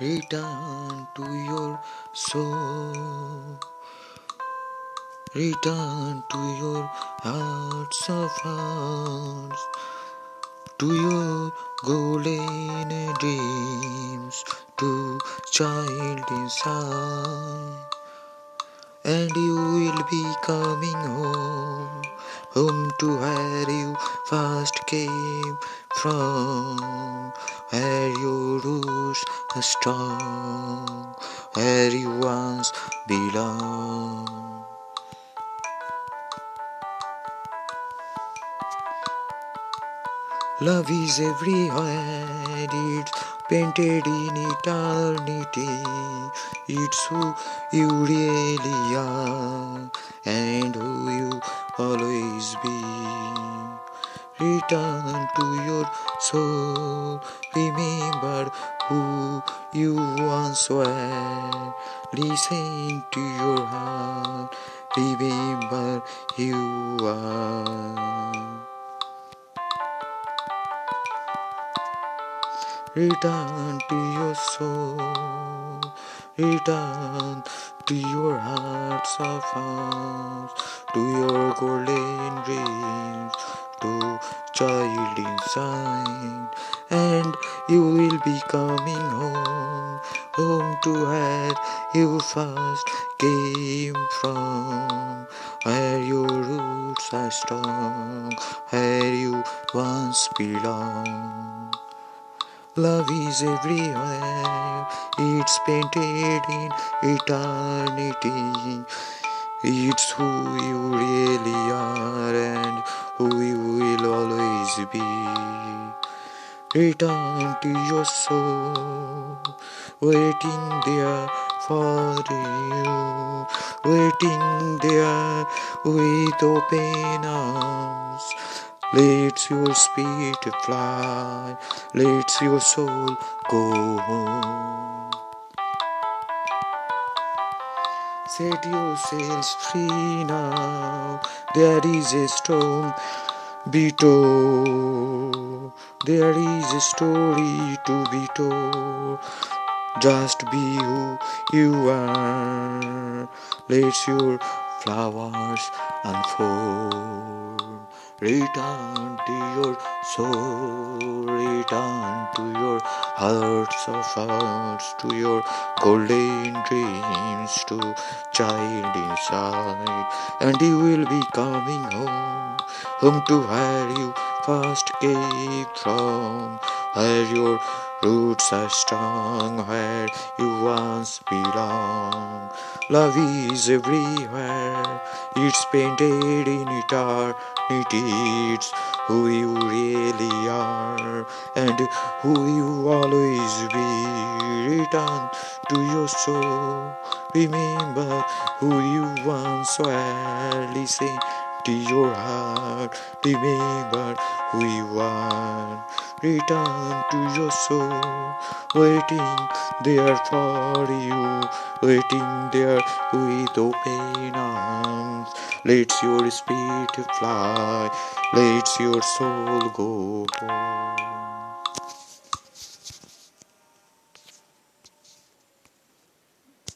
Return to your soul. Return to your hearts of hearts. To your golden dreams. To child inside. And you will be coming home. Home to where you first came from. Where your roots are strong. Where you once belonged. Love is everywhere, it's painted in eternity. It's who you really are and who you be. Return to your soul, remember who you once were. Listen to your heart, remember you are. Return to your soul. Return to your hearts of hearts. To your golden dreams. To child inside. And you will be coming home. Home to where you first came from. Where your roots are strong. Where you once belonged. Love is everywhere, it's painted in eternity. It's who you really are always be. Return to your soul, waiting there for you, waiting there with open arms. Let your spirit fly, let your soul go home. Set yourselves free now, there is a storm be told. There is a story to be told. Just be who you are. Let your flowers unfold. Return to your soul. Return to your hearts of hearts. To your golden dreams. To child inside. And you will be coming home. Home to where you first came from. Where your roots are strong. Where you once belonged. Love is everywhere. It's painted in eternity. It's who you really are and who you always be. Return to your soul. Remember who you once were. Listen to your heart. Remember who you are. Return to your soul. Waiting there for you. Waiting there with open arms. Let your spirit fly. Let your soul go.